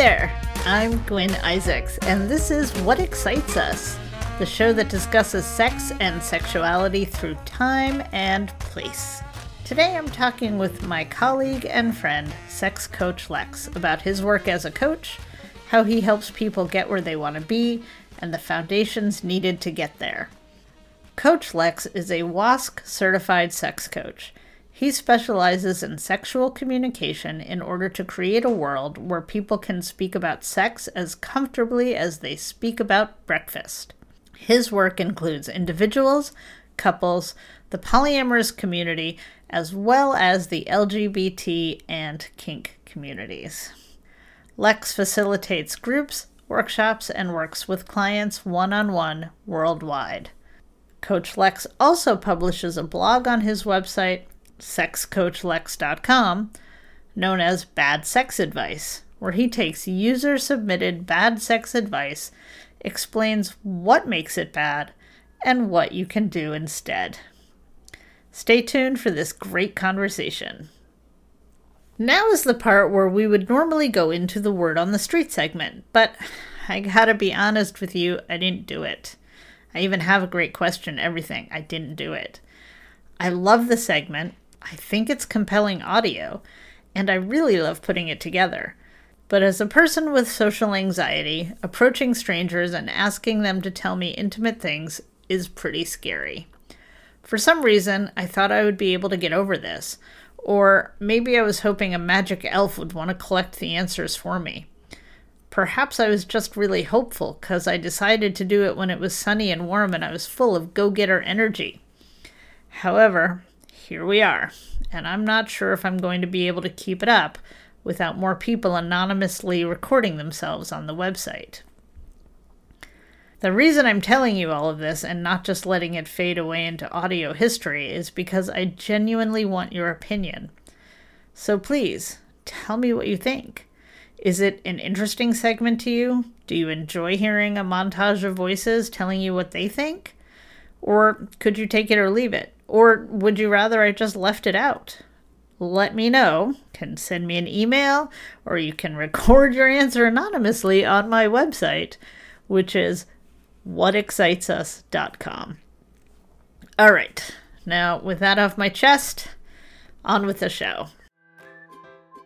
There, I'm Gwen Isaacs, and this is What Excites Us, the show that discusses sex and sexuality through time and place. Today I'm talking with my colleague and friend, sex coach Lex, about his work as a coach, how he helps people get where they want to be, and the foundations needed to get there. Coach Lex is a WASC certified sex coach. He specializes in sexual communication in order to create a world where people can speak about sex as comfortably as they speak about breakfast. His work includes individuals, couples, the polyamorous community, as well as the LGBT and kink communities. Lex facilitates groups, workshops, and works with clients one on one worldwide. Coach Lex also publishes a blog on his website sexcoachlex.com, known as Bad Sex Advice, where he takes user submitted bad sex advice, explains what makes it bad, and what you can do instead. Stay tuned for this great conversation. Now is the part where we would normally go into the word on the street segment, but I gotta be honest with you, I didn't do it. I even have a great question, everything. I didn't do it. I love the segment, I think it's compelling audio, and I really love putting it together. But as a person with social anxiety, approaching strangers and asking them to tell me intimate things is pretty scary. For some reason, I thought I would be able to get over this, or maybe I was hoping a magic elf would want to collect the answers for me. Perhaps I was just really hopeful because I decided to do it when it was sunny and warm and I was full of go getter energy. However, here we are, and I'm not sure if I'm going to be able to keep it up without more people anonymously recording themselves on the website. The reason I'm telling you all of this and not just letting it fade away into audio history is because I genuinely want your opinion. So please, tell me what you think. Is it an interesting segment to you? Do you enjoy hearing a montage of voices telling you what they think? Or could you take it or leave it? Or would you rather I just left it out? Let me know. You can send me an email or you can record your answer anonymously on my website, which is whatexcitesus.com. All right. Now, with that off my chest, on with the show.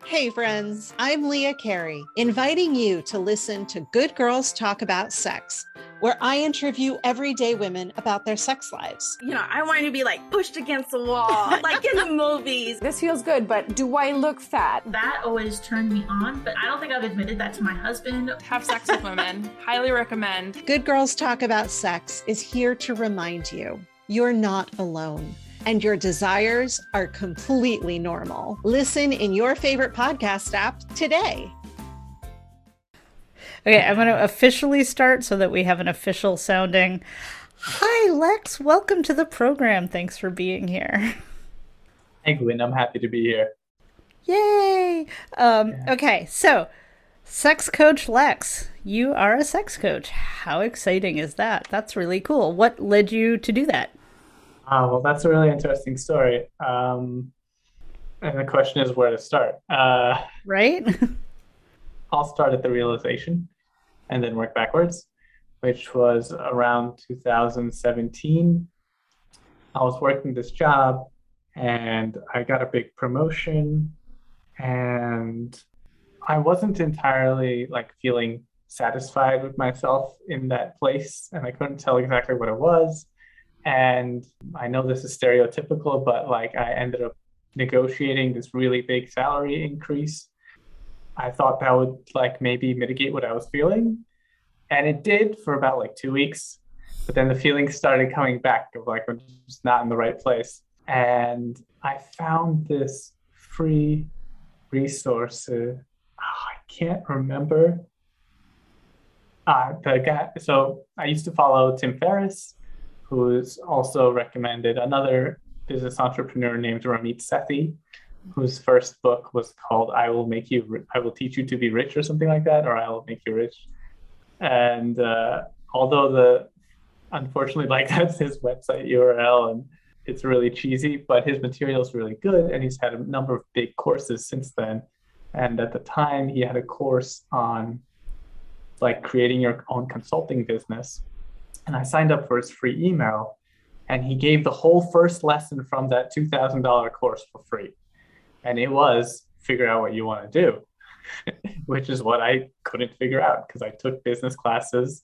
Hey, friends, I'm Leah Carey, inviting you to listen to Good Girls Talk About Sex where I interview everyday women about their sex lives. You know, I want to be like pushed against the wall, like in the movies. This feels good, but do I look fat? That always turned me on, but I don't think I've admitted that to my husband. Have sex with women. Highly recommend. Good Girls Talk About Sex is here to remind you you're not alone and your desires are completely normal. Listen in your favorite podcast app today. Okay, I'm going to officially start so that we have an official sounding. Hi, Lex. Welcome to the program. Thanks for being here. Hey, Gwen. I'm happy to be here. Yay! Um, yeah. Okay, so sex coach Lex, you are a sex coach. How exciting is that? That's really cool. What led you to do that? Uh, well, that's a really interesting story. Um, and the question is where to start. Uh, right? I'll start at the realization and then work backwards, which was around 2017. I was working this job and I got a big promotion and I wasn't entirely like feeling satisfied with myself in that place and I couldn't tell exactly what it was. And I know this is stereotypical, but like I ended up negotiating this really big salary increase I thought that would like maybe mitigate what I was feeling. And it did for about like two weeks. But then the feelings started coming back of like I'm just not in the right place. And I found this free resource. Uh, oh, I can't remember. Uh, the guy, so I used to follow Tim Ferriss, who's also recommended another business entrepreneur named Ramit Sethi, whose first book was called "I will make you, I will teach you to be rich" or something like that, or "I will make you rich." And uh, although the, unfortunately, like that's his website URL, and it's really cheesy, but his material is really good, and he's had a number of big courses since then. And at the time, he had a course on like creating your own consulting business. And I signed up for his free email, and he gave the whole first lesson from that $2,000 course for free. And it was figure out what you want to do, which is what I couldn't figure out because I took business classes.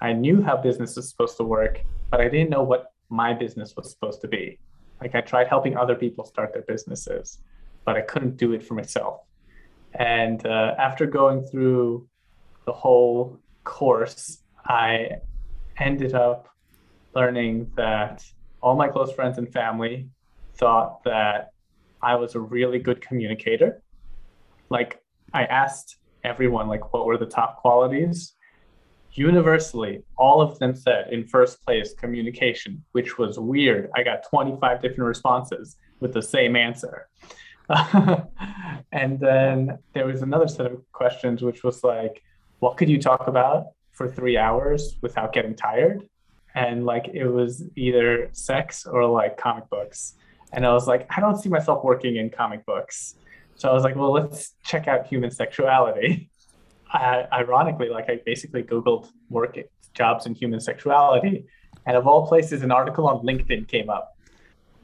I knew how business was supposed to work, but I didn't know what my business was supposed to be. Like I tried helping other people start their businesses, but I couldn't do it for myself. And uh, after going through the whole course, I ended up learning that all my close friends and family thought that I was a really good communicator. Like I asked everyone like what were the top qualities. Universally all of them said in first place communication which was weird. I got 25 different responses with the same answer. And then there was another set of questions which was like what could you talk about for three hours without getting tired? And like it was either sex or like comic books and i was like i don't see myself working in comic books so i was like well let's check out human sexuality I, ironically, like I basically Googled work jobs in human sexuality, and of all places, an article on LinkedIn came up.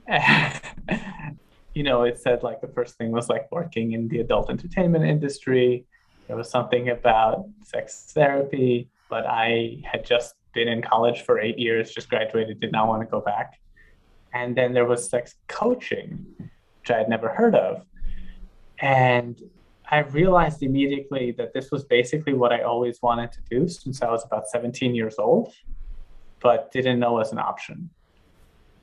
you know, it said like the first thing was like working in the adult entertainment industry. There was something about sex therapy, but I had just been in college for eight years, just graduated, did not want to go back. And then there was sex coaching, which I had never heard of. And I realized immediately that this was basically what I always wanted to do since I was about 17 years old, but didn't know as an option.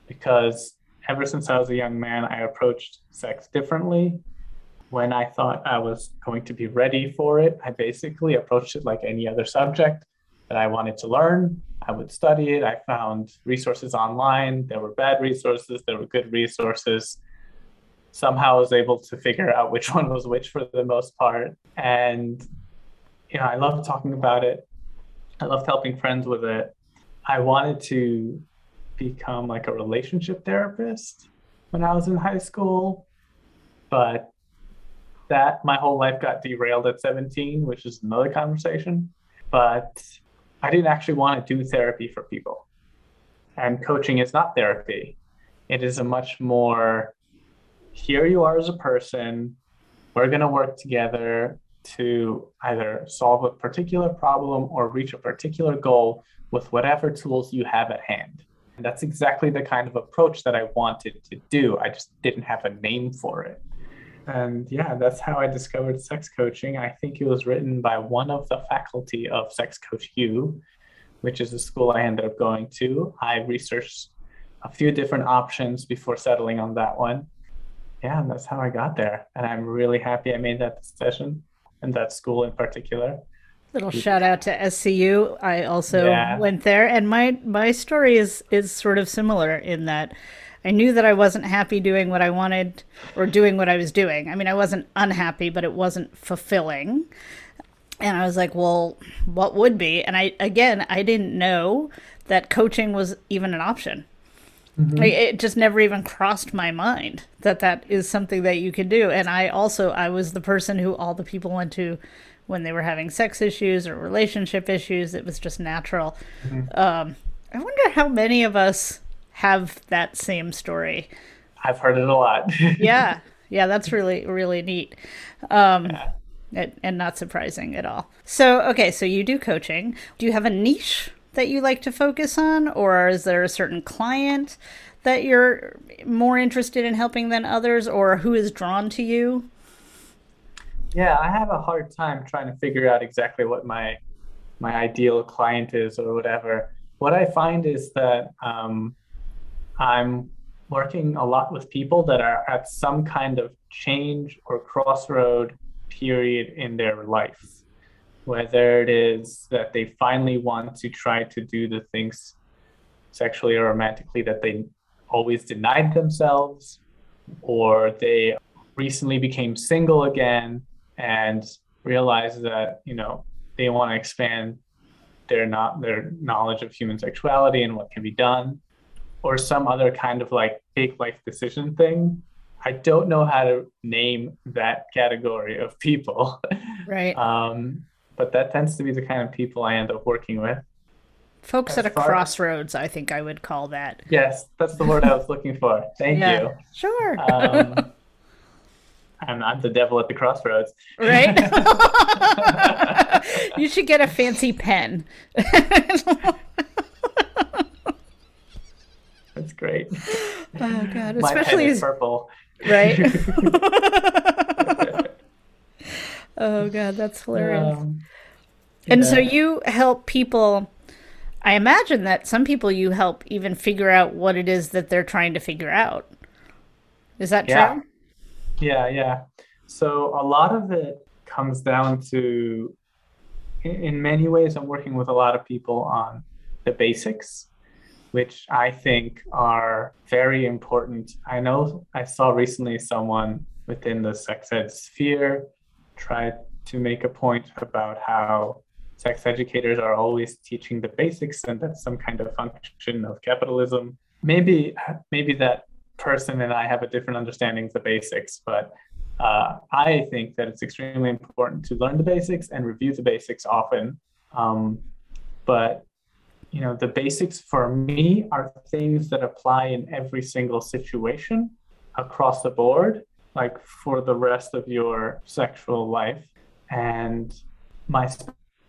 Because ever since I was a young man, I approached sex differently. When I thought I was going to be ready for it, I basically approached it like any other subject that I wanted to learn. I would study it. I found resources online. There were bad resources, there were good resources somehow I was able to figure out which one was which for the most part. And, you know, I loved talking about it. I loved helping friends with it. I wanted to become like a relationship therapist when I was in high school, but that my whole life got derailed at 17, which is another conversation. But I didn't actually want to do therapy for people. And coaching is not therapy. It is a much more here you are as a person. We're going to work together to either solve a particular problem or reach a particular goal with whatever tools you have at hand. And that's exactly the kind of approach that I wanted to do. I just didn't have a name for it. And yeah, that's how I discovered sex coaching. I think it was written by one of the faculty of Sex Coach U, which is the school I ended up going to. I researched a few different options before settling on that one yeah, that's how I got there. And I'm really happy I made that decision and that school in particular. Little shout out to SCU. I also yeah. went there and my my story is is sort of similar in that I knew that I wasn't happy doing what I wanted or doing what I was doing. I mean, I wasn't unhappy, but it wasn't fulfilling. And I was like, well, what would be? And I again, I didn't know that coaching was even an option. Mm-hmm. it just never even crossed my mind that that is something that you can do. And I also I was the person who all the people went to when they were having sex issues or relationship issues. It was just natural. Mm-hmm. Um, I wonder how many of us have that same story. I've heard it a lot. yeah, yeah, that's really really neat. Um, yeah. It, and not surprising at all. So, okay, so you do coaching. Do you have a niche that you like to focus on, or is there a certain client that you're more interested in helping than others, or who is drawn to you? Yeah, I have a hard time trying to figure out exactly what my my ideal client is or whatever. What I find is that um, I'm working a lot with people that are at some kind of change or crossroad period in their life. Whether it is that they finally want to try to do the things sexually or romantically that they always denied themselves, or they recently became single again and realize that you know they want to expand their not their knowledge of human sexuality and what can be done or some other kind of like big life decision thing I don't know how to name that category of people. Right. Um, but that tends to be the kind of people I end up working with. Folks as at a far- crossroads, I think I would call that. Yes, that's the word I was looking for. Thank Yeah. you. Sure. Um, I'm, I'm the devil at the crossroads. right? you should get a fancy pen. Great. Oh god, My especially is purple. right. oh god, that's hilarious. Um, and so you help people I imagine that some people you help even figure out what it is that they're trying to figure out. Is that Yeah. true? Yeah, yeah. So a lot of it comes down to, in many ways, I'm working with a lot of people on the basics, which I think are very important. I know I saw recently someone within the sex ed sphere try to make a point about how sex educators are always teaching the basics and that's some kind of function of capitalism. Maybe maybe that person and I have a different understanding of the basics, but uh, I think that it's extremely important to learn the basics and review the basics often. Um, but you know, the basics for me are things that apply in every single situation across the board, like for the rest of your sexual life. And my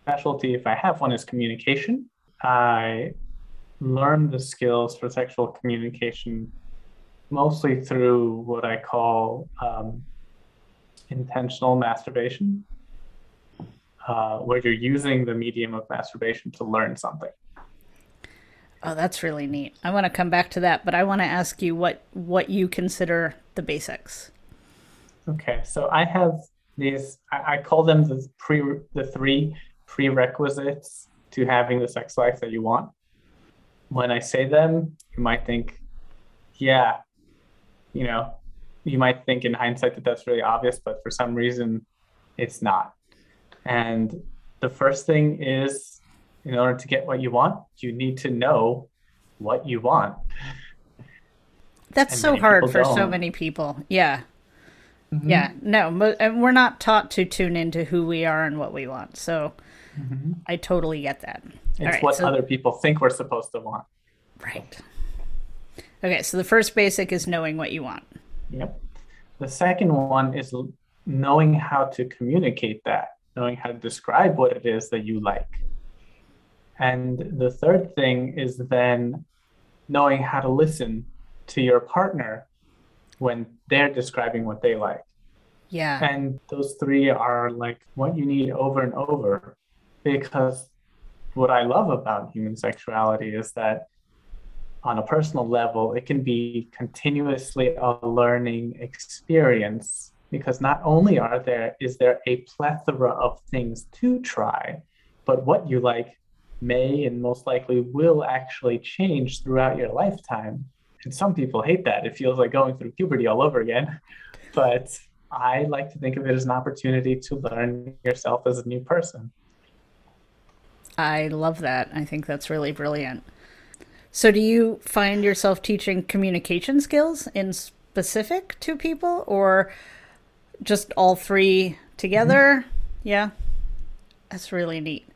specialty, if I have one, is communication. I learned the skills for sexual communication mostly through what I call um, intentional masturbation, uh, where you're using the medium of masturbation to learn something. Oh, that's really neat. I want to come back to that, but I want to ask you what what you consider the basics. Okay, so I have these. I, I call them the pre the three prerequisites to having the sex life that you want. When I say them, you might think, yeah, you know, you might think in hindsight that that's really obvious, but for some reason, it's not. And the first thing is, in order to get what you want, you need to know what you want. That's And so hard for so don't. many people. Yeah. Mm-hmm. Yeah. No, and we're not taught to tune into who we are and what we want. So I totally get that. It's right, what so- other people think we're supposed to want. Right. Okay, so the first basic is knowing what you want. Yep. The second one is knowing how to communicate that, knowing how to describe what it is that you like. And the third thing is then knowing how to listen to your partner when they're describing what they like. Yeah. And those three are like what you need over and over. Because what I love about human sexuality is that on a personal level, it can be continuously a learning experience because not only are there is there a plethora of things to try, but what you like may and most likely will actually change throughout your lifetime. And some people hate that. It feels like going through puberty all over again. But I like to think of it as an opportunity to learn yourself as a new person. I love that. I think that's really brilliant. So, do you find yourself teaching communication skills in specific to people or just all three together? Mm-hmm. Yeah. That's really neat.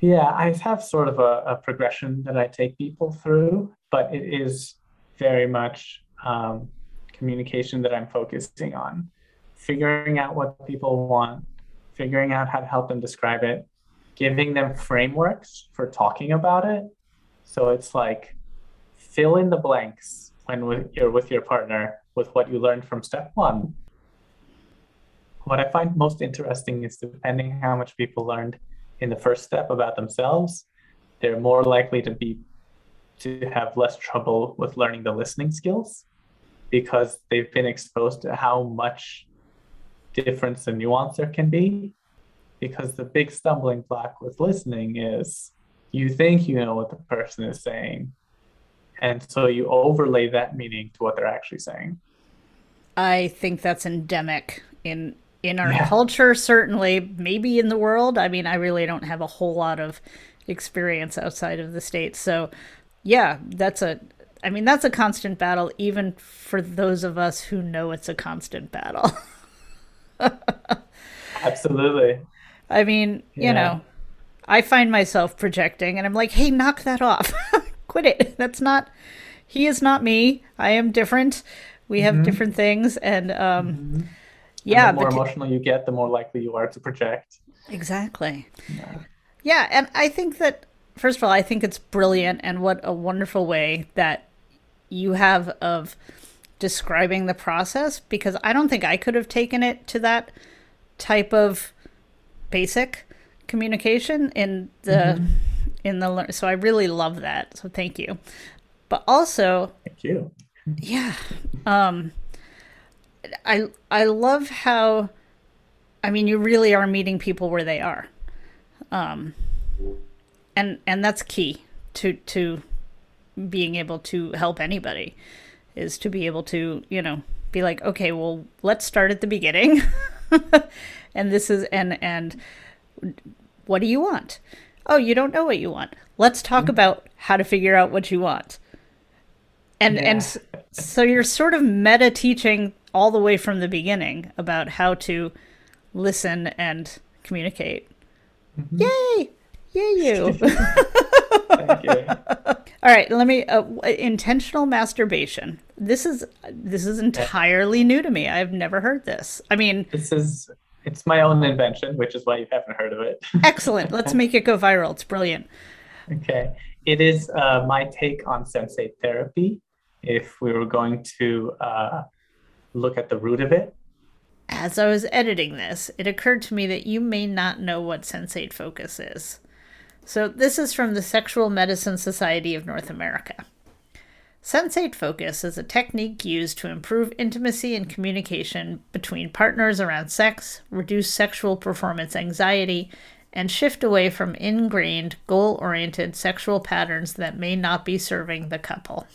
Yeah, I have sort of a, a progression that I take people through, but it is very much um, communication that I'm focusing on. Figuring out what people want, figuring out how to help them describe it, giving them frameworks for talking about it. So it's like fill in the blanks when with, you're with your partner with what you learned from step one. What I find most interesting is depending how much people learned in the first step about themselves, they're more likely to be to have less trouble with learning the listening skills because they've been exposed to how much difference and nuance there can be. Because the big stumbling block with listening is you think you know what the person is saying, and so you overlay that meaning to what they're actually saying. I think that's endemic in in our Yeah. culture certainly maybe in the world i mean i really don't have a whole lot of experience outside of the states so yeah that's a I mean, that's a constant battle, even for those of us who know it's a constant battle. Absolutely. I mean, you know, I find myself projecting and I'm like, hey, knock that off. Quit it. That's not, he is not me. I am different. We have different things. And um, yeah, and the more emotional you get, the more likely you are to project. exactly. Yeah. And I think that, first of all, I think it's brilliant and what a wonderful way that you have of describing the process because I don't think I could have taken it to that type of basic communication in the in the. So I really love that. So thank you. But also, Thank you. yeah, um, I I love how, I mean, you really are meeting people where they are, um, and and that's key to to being able to help anybody is to be able to you know be like okay well let's start at the beginning. And this is and and what do you want? Oh you don't know what you want. Let's talk about how to figure out what you want. And and so you're sort of meta teaching all the way from the beginning about how to listen and communicate. Yay! Yay you. Thank you. all right let me uh, intentional masturbation. This is this is entirely new to me. I've never heard this. I mean this is it's my own invention, which is why you haven't heard of it. excellent. Let's make it go viral. It's brilliant. Okay. It is uh, my take on sensate therapy. If we were going to uh, look at the root of it, As I was editing this, it occurred to me that you may not know what sensate focus is. So, this is from the Sexual Medicine Society of North America. Sensate focus is a technique used to improve intimacy and communication between partners around sex, reduce sexual performance anxiety, and shift away from ingrained, goal oriented sexual patterns that may not be serving the couple.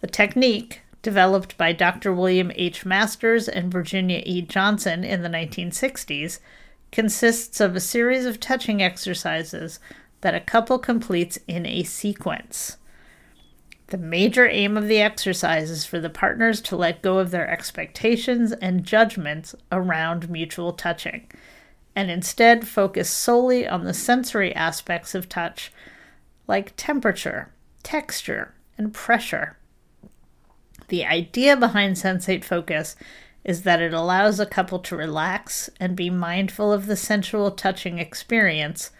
The technique, developed by Dr. William H. Masters and Virginia E. Johnson in the 1960s, consists of a series of touching exercises that a couple completes in a sequence. The major aim of the exercise is for the partners to let go of their expectations and judgments around mutual touching, and instead focus solely on the sensory aspects of touch, like temperature, texture, and pressure. The idea behind sensate focus is that it allows a couple to relax and be mindful of the sensual touching experience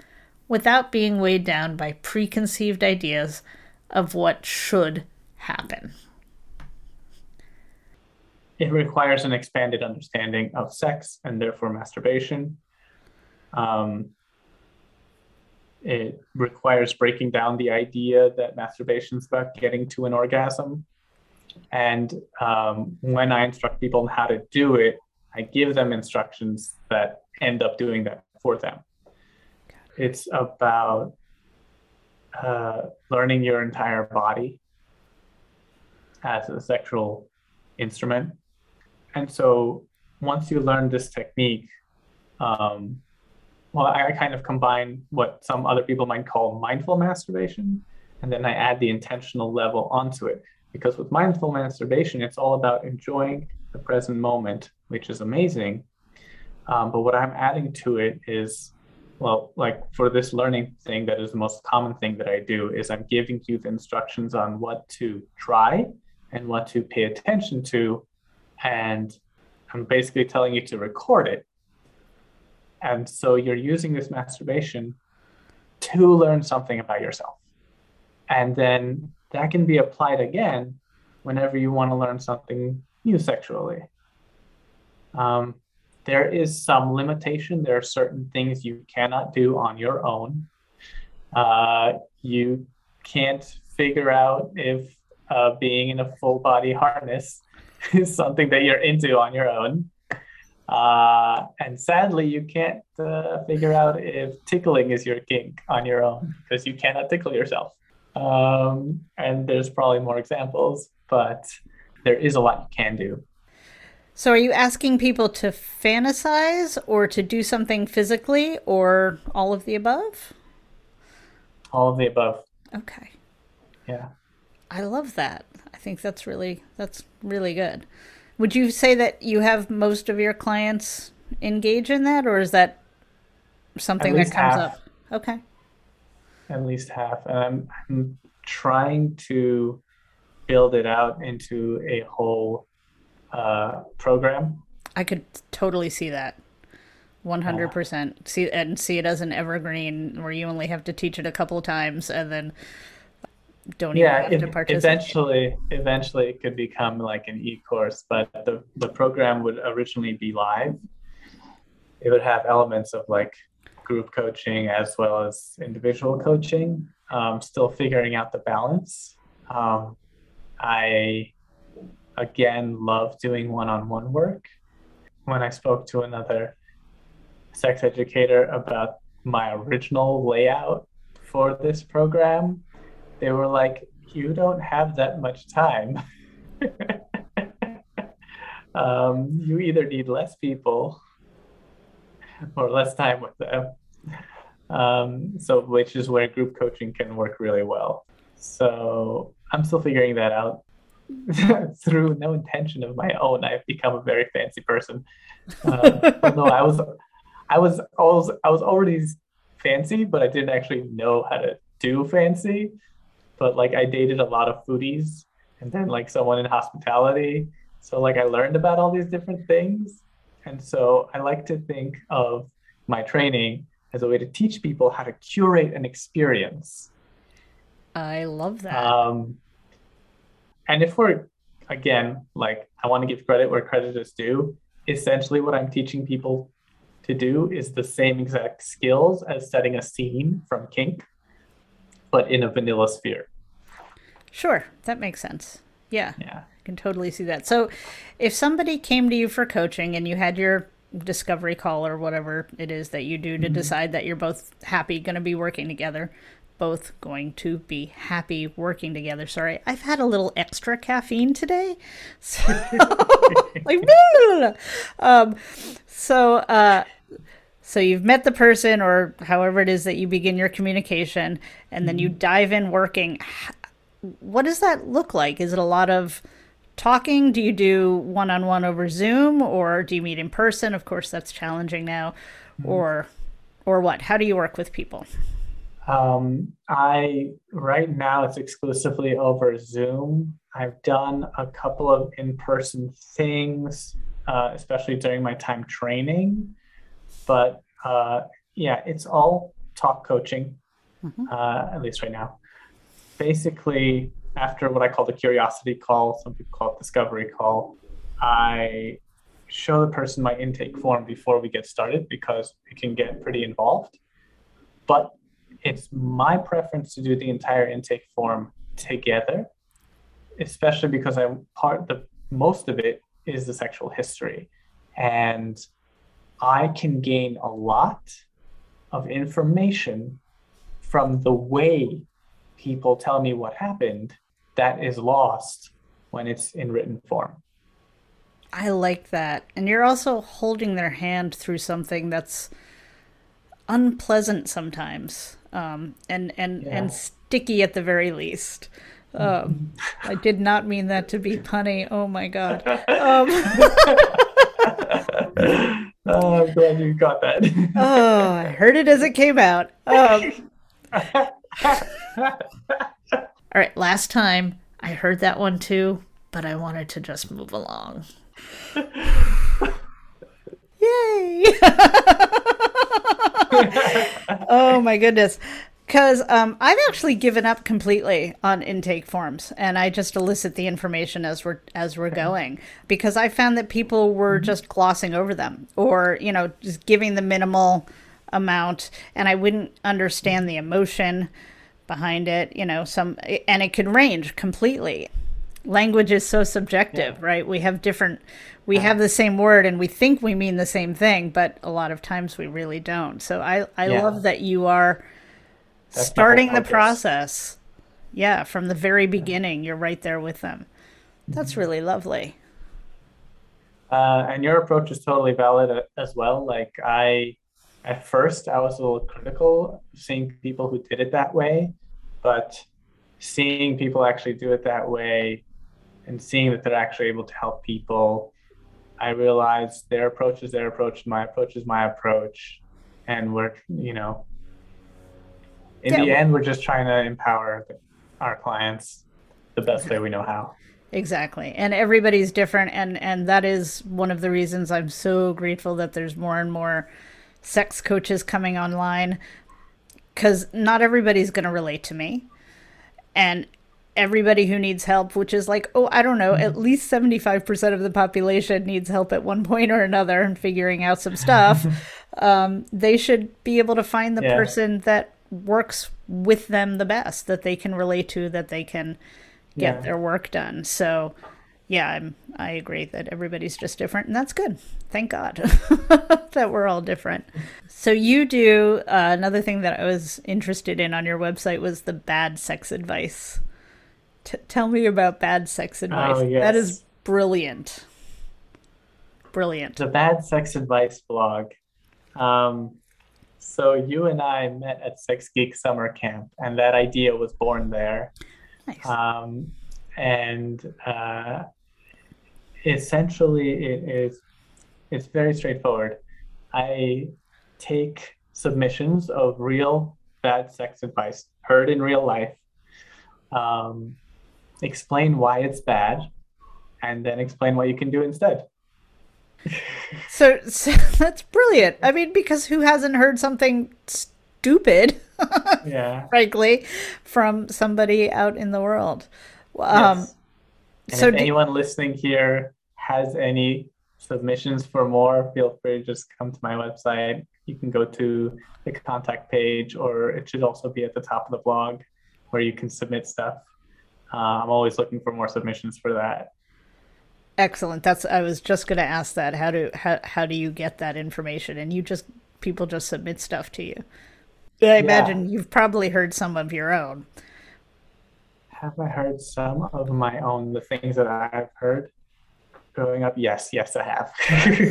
without being weighed down by preconceived ideas of what should happen. it requires an expanded understanding of sex and therefore masturbation. Um, it requires breaking down the idea that masturbation is about getting to an orgasm. And um, when I instruct people on how to do it, I give them instructions that end up doing that for them. It's about uh, learning your entire body as a sexual instrument. And so once you learn this technique, um, well, I, I kind of combine what some other people might call mindful masturbation, and then I add the intentional level onto it. Because with mindful masturbation, it's all about enjoying the present moment, which is amazing. Um, but what I'm adding to it is, well, like for this learning thing, that is the most common thing that I do, is I'm giving you the instructions on what to try and what to pay attention to. And I'm basically telling you to record it. And so you're using this masturbation to learn something about yourself. And then that can be applied again whenever you want to learn something new sexually. Um, there is some limitation. There are certain things you cannot do on your own. Uh, you can't figure out if uh, being in a full body harness is something that you're into on your own. Uh, and sadly, you can't uh, figure out if tickling is your kink on your own because you cannot tickle yourself. Um, and there's probably more examples, but there is a lot you can do. So, are you asking people to fantasize or to do something physically or all of the above? All of the above. Okay. Yeah. I love that. I think that's really that's really good. Would you say that you have most of your clients engage in that, or is that something that comes half. up? Okay. At least half. And I'm, I'm trying to build it out into a whole uh, program. I could totally see that. 100% see and see it as an evergreen where you only have to teach it a couple of times and then don't Yeah, even have to participate. eventually, eventually it could become like an e-course, but the, the program would originally be live. It would have elements of like group coaching as well as individual coaching. Um, still figuring out the balance. Um, I again love doing one-on-one work. When I spoke to another sex educator about my original layout for this program, they were like, "You don't have that much time. um, you either need less people or less time with them." Um, so, which is where group coaching can work really well. So, I'm still figuring that out. Through no intention of my own, I've become a very fancy person. Uh, although I was, I was, I was, I was already fancy, but I didn't actually know how to do fancy. But like, I dated a lot of foodies, and then like someone in hospitality. So like, I learned about all these different things, and so I like to think of my training as a way to teach people how to curate an experience. I love that. Um, and if we're, again, like, I want to give credit where credit is due, essentially what I'm teaching people to do is the same exact skills as setting a scene from Kink, but in a vanilla sphere. sure, that makes sense. Yeah. Yeah. I can totally see that. So, if somebody came to you for coaching and you had your discovery call or whatever it is that you do to decide that you're both happy going to be working together, both going to be happy working together. Sorry, I've had a little extra caffeine today. So, like, um, so, uh, so you've met the person or however it is that you begin your communication and then you dive in working. What does that look like? Is it a lot of talking? Do you do one on one over Zoom or do you meet in person? Of course, that's challenging now. Or or what? How do you work with people? Um, I right now it's exclusively over Zoom. I've done a couple of in-person things, uh, especially during my time training. But uh, yeah, it's all talk coaching, uh, at least right now. Basically, after what I call the curiosity call, some people call it discovery call, I show the person my intake form before we get started because it can get pretty involved. But it's my preference to do the entire intake form together, especially because I part the most of it is the sexual history, and I can gain a lot of information from the way people tell me what happened that is lost when it's in written form. I like that. And you're also holding their hand through something that's unpleasant sometimes. Um, and and Yeah. and sticky at the very least. Um, I did not mean that to be punny. Oh my god. Um, oh, I'm glad you got that. oh, I heard it as it came out. All right, last time I heard that one too, but I wanted to just move along. Yay! oh my goodness. Because um, I've actually given up completely on intake forms, and I just elicit the information as we're as we're going. Because I found that people were just glossing over them, or you know, just giving the minimal amount, and I wouldn't understand the emotion behind it. You know, some and it can range completely. Language is so subjective, right? We have different, we have the same word, and we think we mean the same thing, but a lot of times we really don't. So I I Yeah. love that you are That's starting the focus. process. Yeah, from the very beginning, you're right there with them. That's really lovely. Uh, and your approach is totally valid as well. Like I, at first, I was a little critical of seeing people who did it that way, but seeing people actually do it that way and seeing that they're actually able to help people, I realized their approach is their approach, my approach is my approach. And we're, you know, in Yeah. the end, we're just trying to empower our clients the best way we know how. Exactly. And everybody's different and and that is one of the reasons I'm so grateful that there's more and more sex coaches coming online cuz not everybody's going to relate to me. And everybody who needs help, which is like, oh, I don't know, at least 75% of the population needs help at one point or another in figuring out some stuff. um, they should be able to find the Yeah. person that works with them the best, that they can relate to, that they can get Yeah. their work done. So, yeah, I'm, I agree that everybody's just different, and that's good. Thank God that we're all different. So, you do uh, another thing that I was interested in on your website was the bad sex advice. T- tell me about bad sex advice. Oh, yes. That is brilliant. Brilliant. The Bad Sex Advice blog. Um, so you and I met at Sex Geek Summer Camp, and that idea was born there. Nice. Um, and uh, essentially, it is it's very straightforward. I take submissions of real bad sex advice heard in real life, um, explain why it's bad, and then explain what you can do instead. So, so that's brilliant. I mean, because who hasn't heard something stupid, Yeah. frankly, from somebody out in the world? Um, Yes. And so if do- anyone listening here has any submissions for more, feel free to just come to my website. You can go to the contact page, or it should also be at the top of the blog where you can submit stuff. Uh, I'm always looking for more submissions for that. Excellent. That's I was just going to ask that. How do how how do you get that information? And you just people just submit stuff to you. I imagine you've probably heard some of your own. Have I heard some of my own, the things that I've heard growing up? Yes, yes, I have.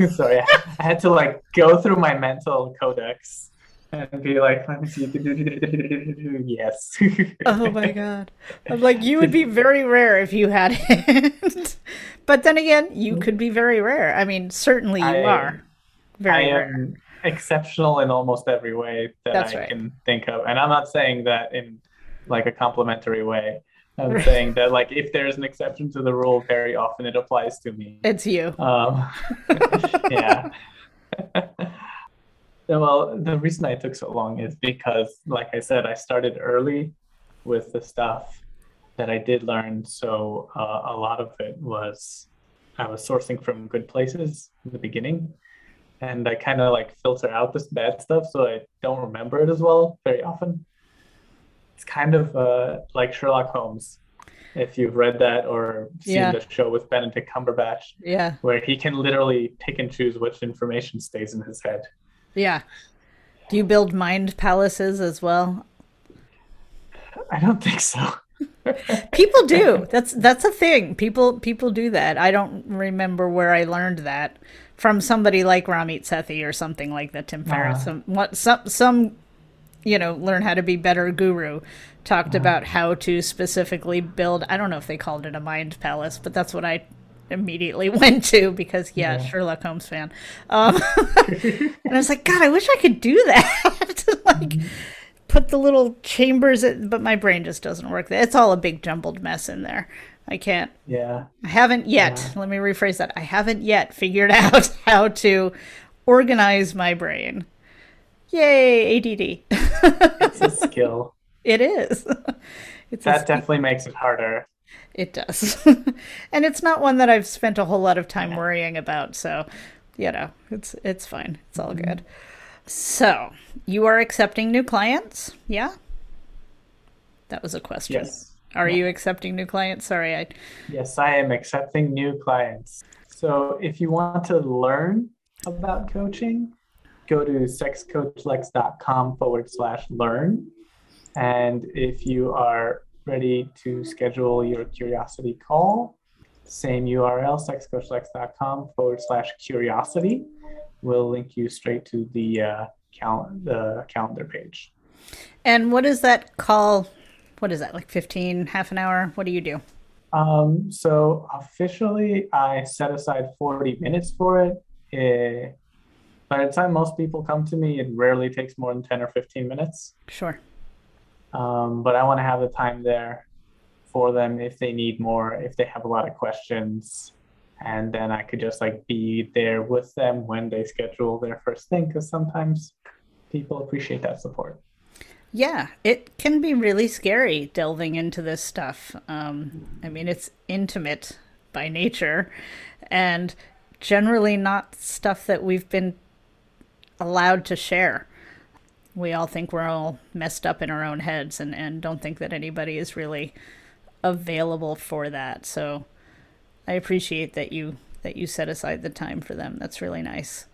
Sorry, I I had to like go through my mental codex and be like, let me see. Yes. Oh my god. I'm like you would be very rare if you had it. but then again, you could be very rare. I mean, certainly you I- are I very rare. am exceptional in almost every way that That's I right. can think of. And I'm not saying that in like a complimentary way. I'm saying that like if there's an exception to the rule, very often it applies to me. It's you. Um, yeah. well, the reason I took so long is because, like I said, I started early with the stuff that I did learn. So uh, a lot of it was I was sourcing from good places in the beginning. And I kind of like filter out this bad stuff so I don't remember it as well very often. It's kind of uh, like Sherlock Holmes, if you've read that or seen Yeah. the show with Benedict Cumberbatch Yeah. where he can literally pick and choose which information stays in his head. Yeah. Do you build mind palaces as well? I don't think so. People do. That's that's a thing. People people do that. I don't remember where I learned that from somebody like Ramit Sethi or something like that. Tim Ferriss. Ah. Some what some some you know learn how to be better guru talked about how to specifically build. I don't know if they called it a mind palace, but that's what I immediately went to because yeah, Sherlock Holmes fan. Um, and I was like, God, I wish I could do that. like put the little chambers in, but my brain just doesn't work. It's all a big jumbled mess in there. I can't. Yeah. I haven't yet. Let me rephrase that. I haven't yet figured out how to organize my brain. Yay, ADD. It's a skill. it is. It's That definitely makes it harder. It does. and it's not one that I've spent a whole lot of time worrying about, so you know, it's it's fine. It's all mm-hmm. good. So, you are accepting new clients? Yeah? That was a question. Yes. Are you accepting new clients? Sorry, I Yes, I am accepting new clients. So if you want to learn about coaching, go to sexcoachlex.com forward slash learn. And if you are ready to schedule your curiosity call, same URL, sexcoachlex.com forward slash curiosity We'll link you straight to the, uh, cal- the calendar page. And what is that call what is that, like 15, half an hour? What do you do? Um, so officially, I set aside 40 minutes for it. Eh, by the time most people come to me, it rarely takes more than 10 or 15 minutes. Sure. Um, but I want to have the time there for them if they need more, if they have a lot of questions. And then I could just like be there with them when they schedule their first thing, because sometimes people appreciate that support. Yeah, it can be really scary delving into this stuff. Um, I mean, it's intimate by nature and generally not stuff that we've been allowed to share. We all think we're all messed up in our own heads and, and don't think that anybody is really available for that. So I appreciate that you that you set aside the time for them. That's really nice.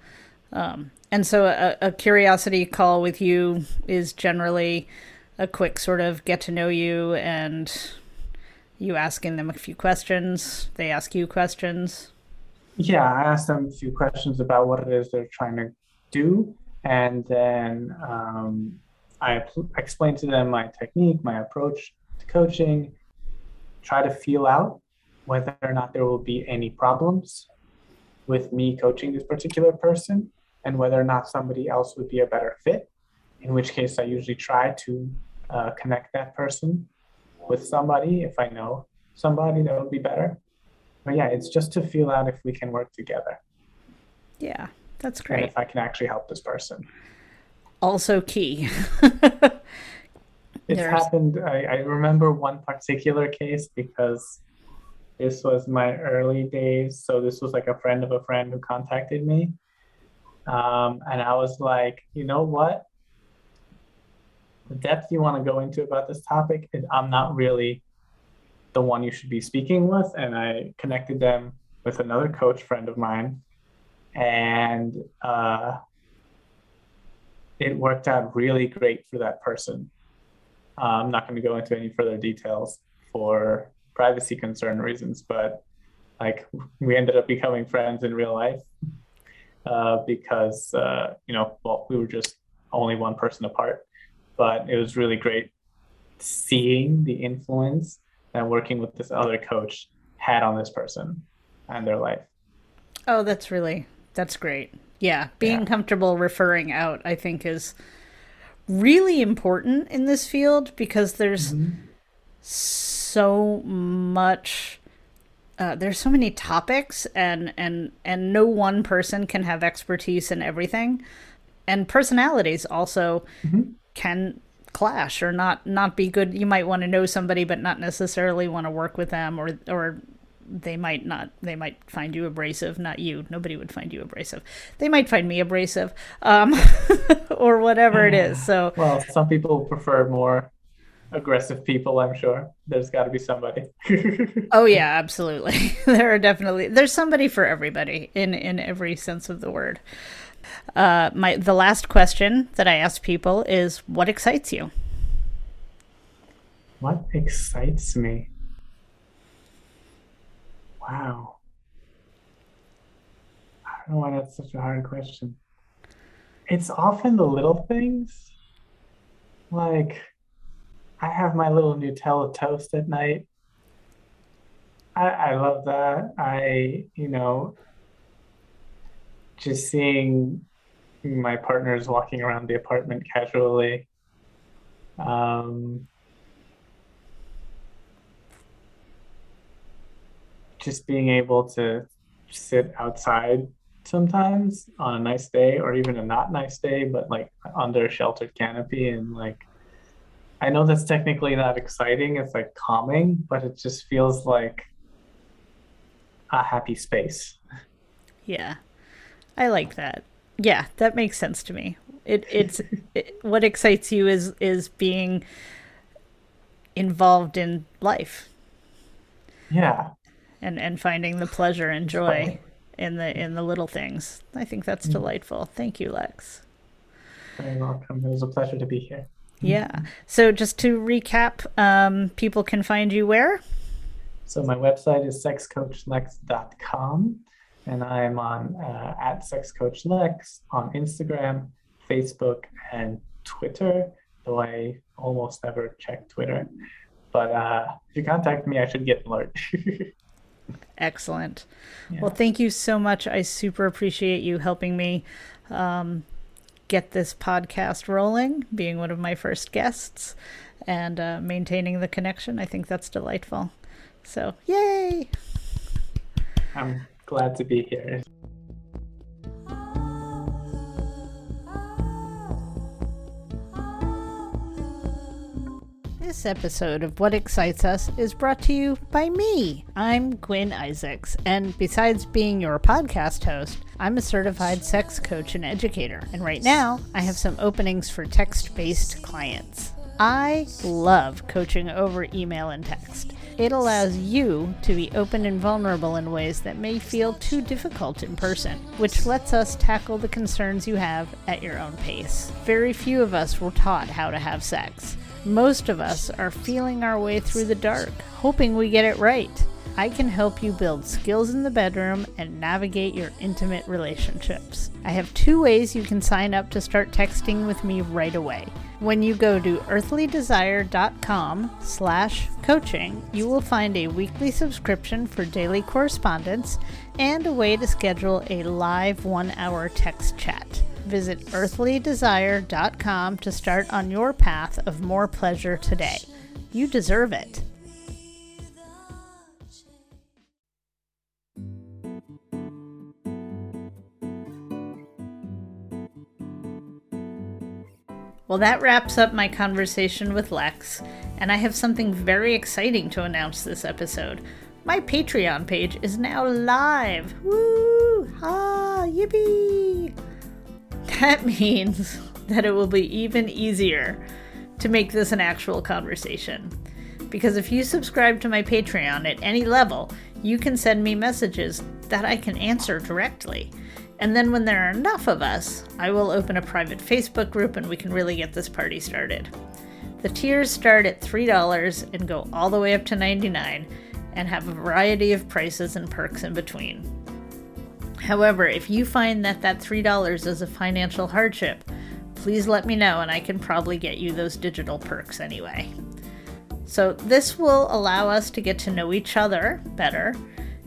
Um, and so a, a, curiosity call with you is generally a quick sort of get to know you and you asking them a few questions. They ask you questions. Yeah, I ask them a few questions about what it is they're trying to do. And then um, I explain to them my technique, my approach to coaching, try to feel out whether or not there will be any problems with me coaching this particular person and whether or not somebody else would be a better fit. In which case, I usually try to uh, connect that person with somebody if I know somebody that would be better. But yeah, it's just to feel out if we can work together. Yeah, that's great. And if I can actually help this person. Also key. it's happened. I, I remember one particular case because this was my early days. So this was like a friend of a friend who contacted me um, and I was like, you know what? The depth you want to go into about this topic, I'm not really the one you should be speaking with. And I connected them with another coach friend of mine. And uh, it worked out really great for that person. Uh, I'm not going to go into any further details for privacy concern reasons, but like we ended up becoming friends in real life uh, because uh, you know, well, we were just only one person apart, but it was really great seeing the influence that working with this other coach had on this person and their life. Oh, that's really that's great. Yeah, being yeah. comfortable referring out, I think, is really important in this field because there's mm-hmm. so much uh, there's so many topics and and and no one person can have expertise in everything and personalities also mm-hmm. can clash or not not be good you might want to know somebody but not necessarily want to work with them or or they might not they might find you abrasive not you nobody would find you abrasive. They might find me abrasive um or whatever it is so. Well some people prefer more aggressive people i'm sure. There's got to be somebody. Oh yeah absolutely. There are definitely there's somebody for everybody in in every sense of the word. Uh my the last question that i ask people is what excites you? What excites me wow i don't know why that's such a hard question it's often the little things like I have my little Nutella toast at night. I, I love that. I, you know, just seeing my partners walking around the apartment casually. Um, just being able to sit outside sometimes on a nice day or even a not nice day, but like under a sheltered canopy and like I know that's technically not exciting. It's like calming, but it just feels like a happy space. Yeah. I like that. Yeah, that makes sense to me. It it's it, what excites you is is being involved in life. Yeah. And and finding the pleasure and joy in the in the little things. I think that's mm-hmm. delightful. Thank you, Lex. Very welcome. It was a pleasure to be here. Yeah. So just to recap, um, people can find you where? So my website is sexcoachlex.com and I'm on uh, at sexcoachlex on Instagram, Facebook, and Twitter. Though I almost never check Twitter. But uh, if you contact me, I should get an alert. Excellent. Yeah. Well, thank you so much. I super appreciate you helping me um, get this podcast rolling, being one of my first guests, and uh, maintaining the connection. I think that's delightful. So, yay! I'm glad to be here. This episode of What Excites Us is brought to you by me. I'm Gwyn Isaacs, and besides being your podcast host, I'm a certified sex coach and educator. And right now, I have some openings for text based clients. I love coaching over email and text. It allows you to be open and vulnerable in ways that may feel too difficult in person, which lets us tackle the concerns you have at your own pace. Very few of us were taught how to have sex. Most of us are feeling our way through the dark, hoping we get it right. I can help you build skills in the bedroom and navigate your intimate relationships. I have two ways you can sign up to start texting with me right away. When you go to earthlydesire.com slash coaching, you will find a weekly subscription for daily correspondence and a way to schedule a live one-hour text chat. Visit earthlydesire.com to start on your path of more pleasure today. You deserve it. Well, that wraps up my conversation with Lex, and I have something very exciting to announce this episode. My Patreon page is now live! Woo! Ah, yippee! That means that it will be even easier to make this an actual conversation. Because if you subscribe to my Patreon at any level, you can send me messages that I can answer directly. And then when there are enough of us, I will open a private Facebook group and we can really get this party started. The tiers start at $3 and go all the way up to 99 and have a variety of prices and perks in between. However, if you find that that $3 is a financial hardship, please let me know and I can probably get you those digital perks anyway. So, this will allow us to get to know each other better.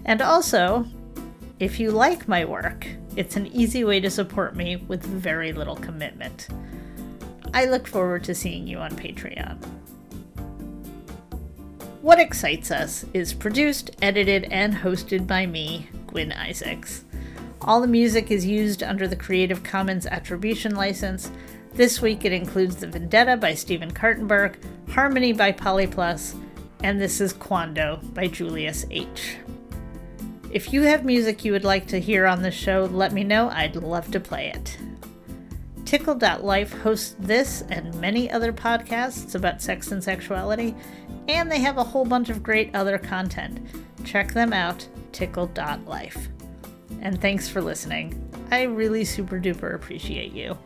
And also, if you like my work, it's an easy way to support me with very little commitment. I look forward to seeing you on Patreon. What Excites Us is produced, edited, and hosted by me, Gwyn Isaacs. All the music is used under the Creative Commons Attribution License. This week it includes The Vendetta by Stephen Kartenberg, Harmony by Polyplus, and This is Quando by Julius H. If you have music you would like to hear on the show, let me know. I'd love to play it. Tickle.life hosts this and many other podcasts about sex and sexuality, and they have a whole bunch of great other content. Check them out, tickle.life. And thanks for listening. I really super duper appreciate you.